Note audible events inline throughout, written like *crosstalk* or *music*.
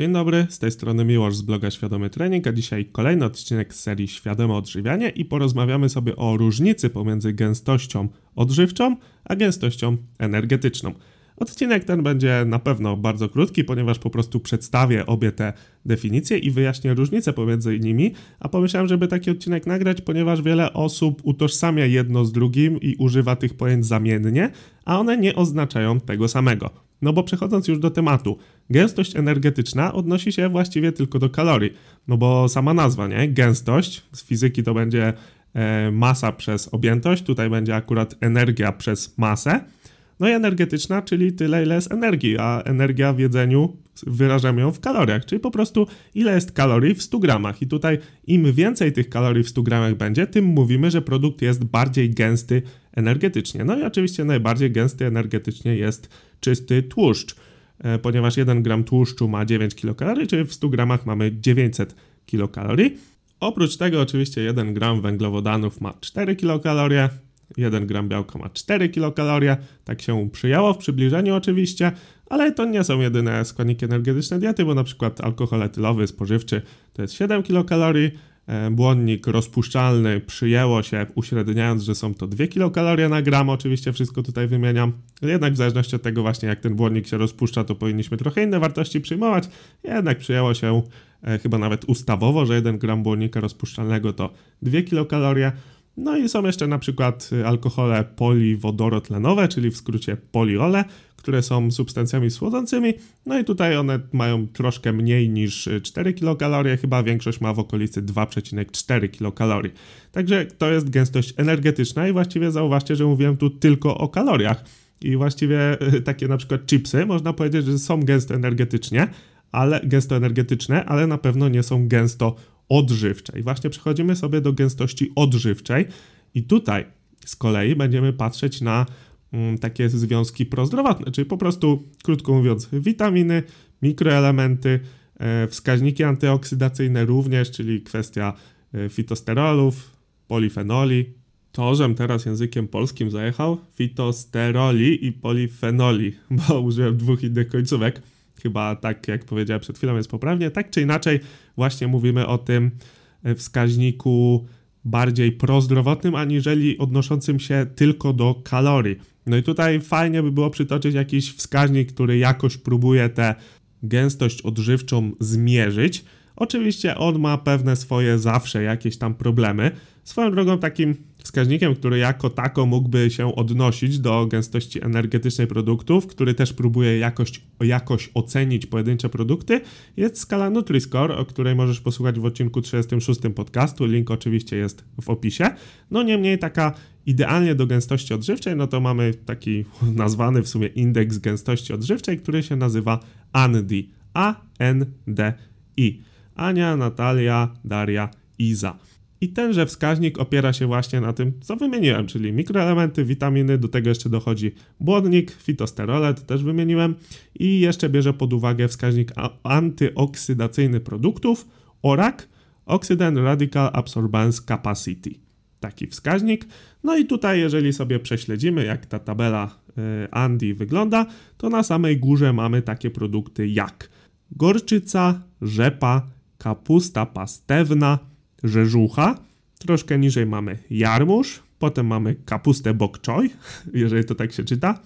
Dzień dobry, z tej strony Miłosz z bloga Świadomy Trening, a dzisiaj kolejny odcinek z serii Świadome Odżywianie i porozmawiamy sobie o różnicy pomiędzy gęstością odżywczą a gęstością energetyczną. Odcinek ten będzie na pewno bardzo krótki, ponieważ po prostu przedstawię obie te definicje i wyjaśnię różnice pomiędzy nimi, a pomyślałem, żeby taki odcinek nagrać, ponieważ wiele osób utożsamia jedno z drugim i używa tych pojęć zamiennie, a one nie oznaczają tego samego. No bo przechodząc już do tematu, gęstość energetyczna odnosi się właściwie tylko do kalorii, no bo sama nazwa, nie? Gęstość, z fizyki to będzie e, masa przez objętość, tutaj będzie akurat energia przez masę, no i energetyczna, czyli tyle, ile jest energii, a energia w jedzeniu wyrażamy ją w kaloriach, czyli po prostu ile jest kalorii w 100 gramach. I tutaj im więcej tych kalorii w 100 gramach będzie, tym mówimy, że produkt jest bardziej gęsty energetycznie. No i oczywiście najbardziej gęsty energetycznie jest czysty tłuszcz, e, ponieważ 1 gram tłuszczu ma 9 kilokalorii, czyli w 100 gramach mamy 900 kilokalorii. Oprócz tego oczywiście 1 gram węglowodanów ma 4 kilokalorie, 1 gram białka ma 4 kilokalorie, tak się przyjęło w przybliżeniu oczywiście, ale to nie są jedyne składniki energetyczne diety, bo na przykład alkohol etylowy spożywczy to jest 7 kilokalorii, błonnik rozpuszczalny przyjęło się uśredniając, że są to 2 kilokalorie na gram, oczywiście wszystko tutaj wymieniam, jednak w zależności od tego właśnie jak ten błonnik się rozpuszcza, to powinniśmy trochę inne wartości przyjmować, jednak przyjęło się e, chyba nawet ustawowo, że 1 gram błonnika rozpuszczalnego to 2 kilokalorie, no i są jeszcze na przykład y, alkohole poliwodorotlenowe, czyli w skrócie poliole, które są substancjami słodzącymi. No i tutaj one mają troszkę mniej niż 4 kilokalorie, chyba większość ma w okolicy 2,4 kilokalorii. Także to jest gęstość energetyczna i właściwie zauważcie, że mówiłem tu tylko o kaloriach. I właściwie y, takie na przykład chipsy można powiedzieć, że są gęsto energetycznie, ale gęsto energetyczne, ale na pewno nie są gęsto odżywczej. Właśnie przechodzimy sobie do gęstości odżywczej i tutaj z kolei będziemy patrzeć na mm, takie związki prozdrowotne, czyli po prostu, krótko mówiąc, witaminy, mikroelementy, e, wskaźniki antyoksydacyjne również, czyli kwestia e, fitosterolów, polifenoli. To, żem teraz językiem polskim zajechał, fitosteroli i polifenoli, *laughs* bo użyłem dwóch innych końcówek. Chyba tak, jak powiedziałem przed chwilą, jest poprawnie. Tak czy inaczej, właśnie mówimy o tym e, wskaźniku bardziej prozdrowotnym, aniżeli odnoszącym się tylko do kalorii. No i tutaj fajnie by było przytoczyć jakiś wskaźnik, który jakoś próbuje tę gęstość odżywczą zmierzyć. Oczywiście on ma pewne swoje zawsze jakieś tam problemy. Swoją drogą takim wskaźnikiem, który jako tako mógłby się odnosić do gęstości energetycznej produktów, który też próbuje jakoś, jakoś ocenić pojedyncze produkty, jest skala Nutri-Score, o której możesz posłuchać w odcinku 36 podcastu. Link oczywiście jest w opisie. No niemniej taka idealnie do gęstości odżywczej, no to mamy taki nazwany w sumie indeks gęstości odżywczej, który się nazywa ANDI. A-N-D-I. Ania, Natalia, Daria, Iza. I tenże wskaźnik opiera się właśnie na tym, co wymieniłem, czyli mikroelementy, witaminy, do tego jeszcze dochodzi błonnik, fitosterole, to też wymieniłem i jeszcze bierze pod uwagę wskaźnik antyoksydacyjny produktów, ORAC, Oxidant Radical Absorbance Capacity. Taki wskaźnik. No i tutaj, jeżeli sobie prześledzimy, jak ta tabela y, Andy wygląda, to na samej górze mamy takie produkty jak gorczyca, rzepa, kapusta pastewna, rzeżucha, troszkę niżej mamy jarmuż, potem mamy kapustę bok choy, *laughs* jeżeli to tak się czyta,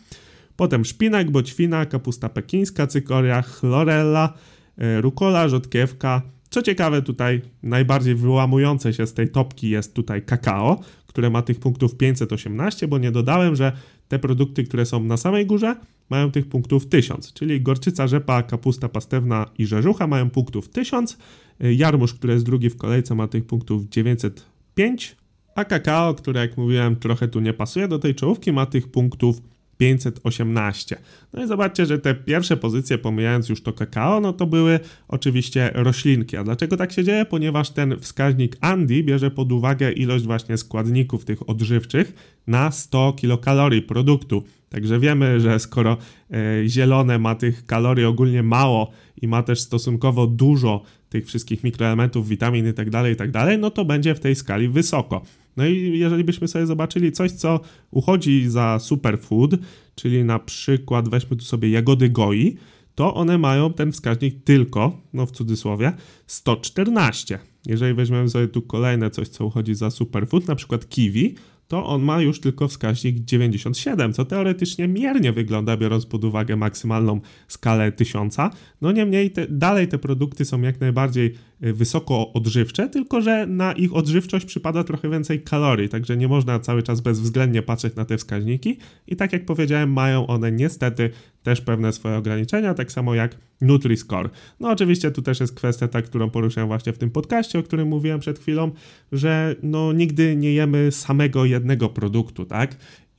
potem szpinak, boćwina, kapusta pekińska, cykoria, chlorella, e, rukola, rzodkiewka. Co ciekawe, tutaj najbardziej wyłamujące się z tej topki jest tutaj kakao, które ma tych punktów 518, bo nie dodałem, że te produkty, które są na samej górze, mają tych punktów 1000, czyli gorczyca, rzepa, kapusta pastewna i rzeżucha mają punktów 1000, jarmuż, który jest drugi w kolejce, ma tych punktów 905, a kakao, które jak mówiłem trochę tu nie pasuje do tej czołówki, ma tych punktów 518. No i zobaczcie, że te pierwsze pozycje, pomijając już to kakao, no to były oczywiście roślinki. A dlaczego tak się dzieje? Ponieważ ten wskaźnik Andy bierze pod uwagę ilość właśnie składników tych odżywczych na 100 kilokalorii produktu. Także wiemy, że skoro e, zielone ma tych kalorii ogólnie mało i ma też stosunkowo dużo tych wszystkich mikroelementów, witamin i tak dalej, i tak no to będzie w tej skali wysoko. No i jeżeli byśmy sobie zobaczyli coś, co uchodzi za superfood, czyli na przykład weźmy tu sobie jagody goi, to one mają ten wskaźnik tylko, no w cudzysłowie, 114. Jeżeli weźmiemy sobie tu kolejne coś, co uchodzi za superfood, na przykład kiwi, to on ma już tylko wskaźnik 97, co teoretycznie miernie wygląda, biorąc pod uwagę maksymalną skalę 1000. No niemniej te, dalej te produkty są jak najbardziej wysoko odżywcze, tylko że na ich odżywczość przypada trochę więcej kalorii, także nie można cały czas bezwzględnie patrzeć na te wskaźniki i tak jak powiedziałem, mają one niestety też pewne swoje ograniczenia, tak samo jak Nutri-Score. No oczywiście tu też jest kwestia ta, którą poruszałem właśnie w tym podcaście, o którym mówiłem przed chwilą, że no nigdy nie jemy samego jednego produktu, tak?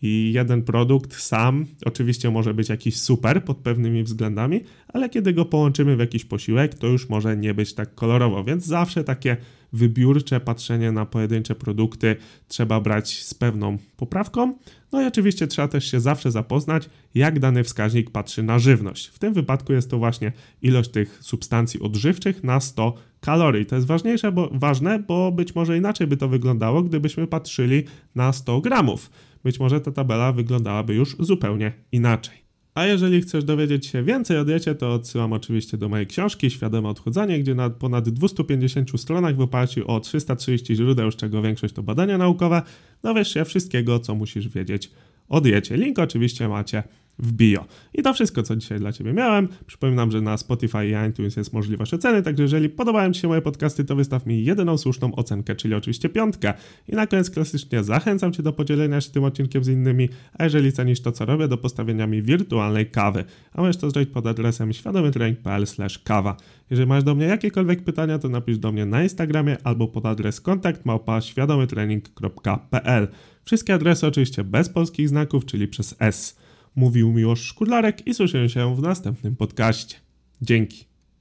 I jeden produkt sam oczywiście może być jakiś super pod pewnymi względami, ale kiedy go połączymy w jakiś posiłek, to już może nie być tak kolorowo, więc zawsze takie wybiórcze patrzenie na pojedyncze produkty trzeba brać z pewną poprawką. No i oczywiście trzeba też się zawsze zapoznać, jak dany wskaźnik patrzy na żywność. W tym wypadku jest to właśnie ilość tych substancji odżywczych na 100 kalorii. To jest ważniejsze, bo, ważne, bo być może inaczej by to wyglądało, gdybyśmy patrzyli na 100 gramów. Być może ta tabela wyglądałaby już zupełnie inaczej. A jeżeli chcesz dowiedzieć się więcej o diecie, to odsyłam oczywiście do mojej książki Świadome Odchudzanie, gdzie na ponad 250 stronach w oparciu o 330 źródeł, z czego większość to badania naukowe, dowiesz się wszystkiego, co musisz wiedzieć o diecie. Link oczywiście macie w bio. I to wszystko, co dzisiaj dla Ciebie miałem. Przypominam, że na Spotify i iTunes jest możliwość oceny, także jeżeli podobają Ci się moje podcasty, to wystaw mi jedyną słuszną ocenkę, czyli oczywiście piątkę. I na koniec klasycznie zachęcam Cię do podzielenia się tym odcinkiem z innymi, a jeżeli cenisz to, co robię, do postawienia mi wirtualnej kawy. A możesz to zrobić pod adresem świadomytrening.pl kawa. Jeżeli masz do mnie jakiekolwiek pytania, to napisz do mnie na Instagramie albo pod adres kontakt małpa. Wszystkie adresy oczywiście bez polskich znaków, czyli przez S. Mówił Miłosz Szkudlarek i słyszę się w następnym podcaście. Dzięki.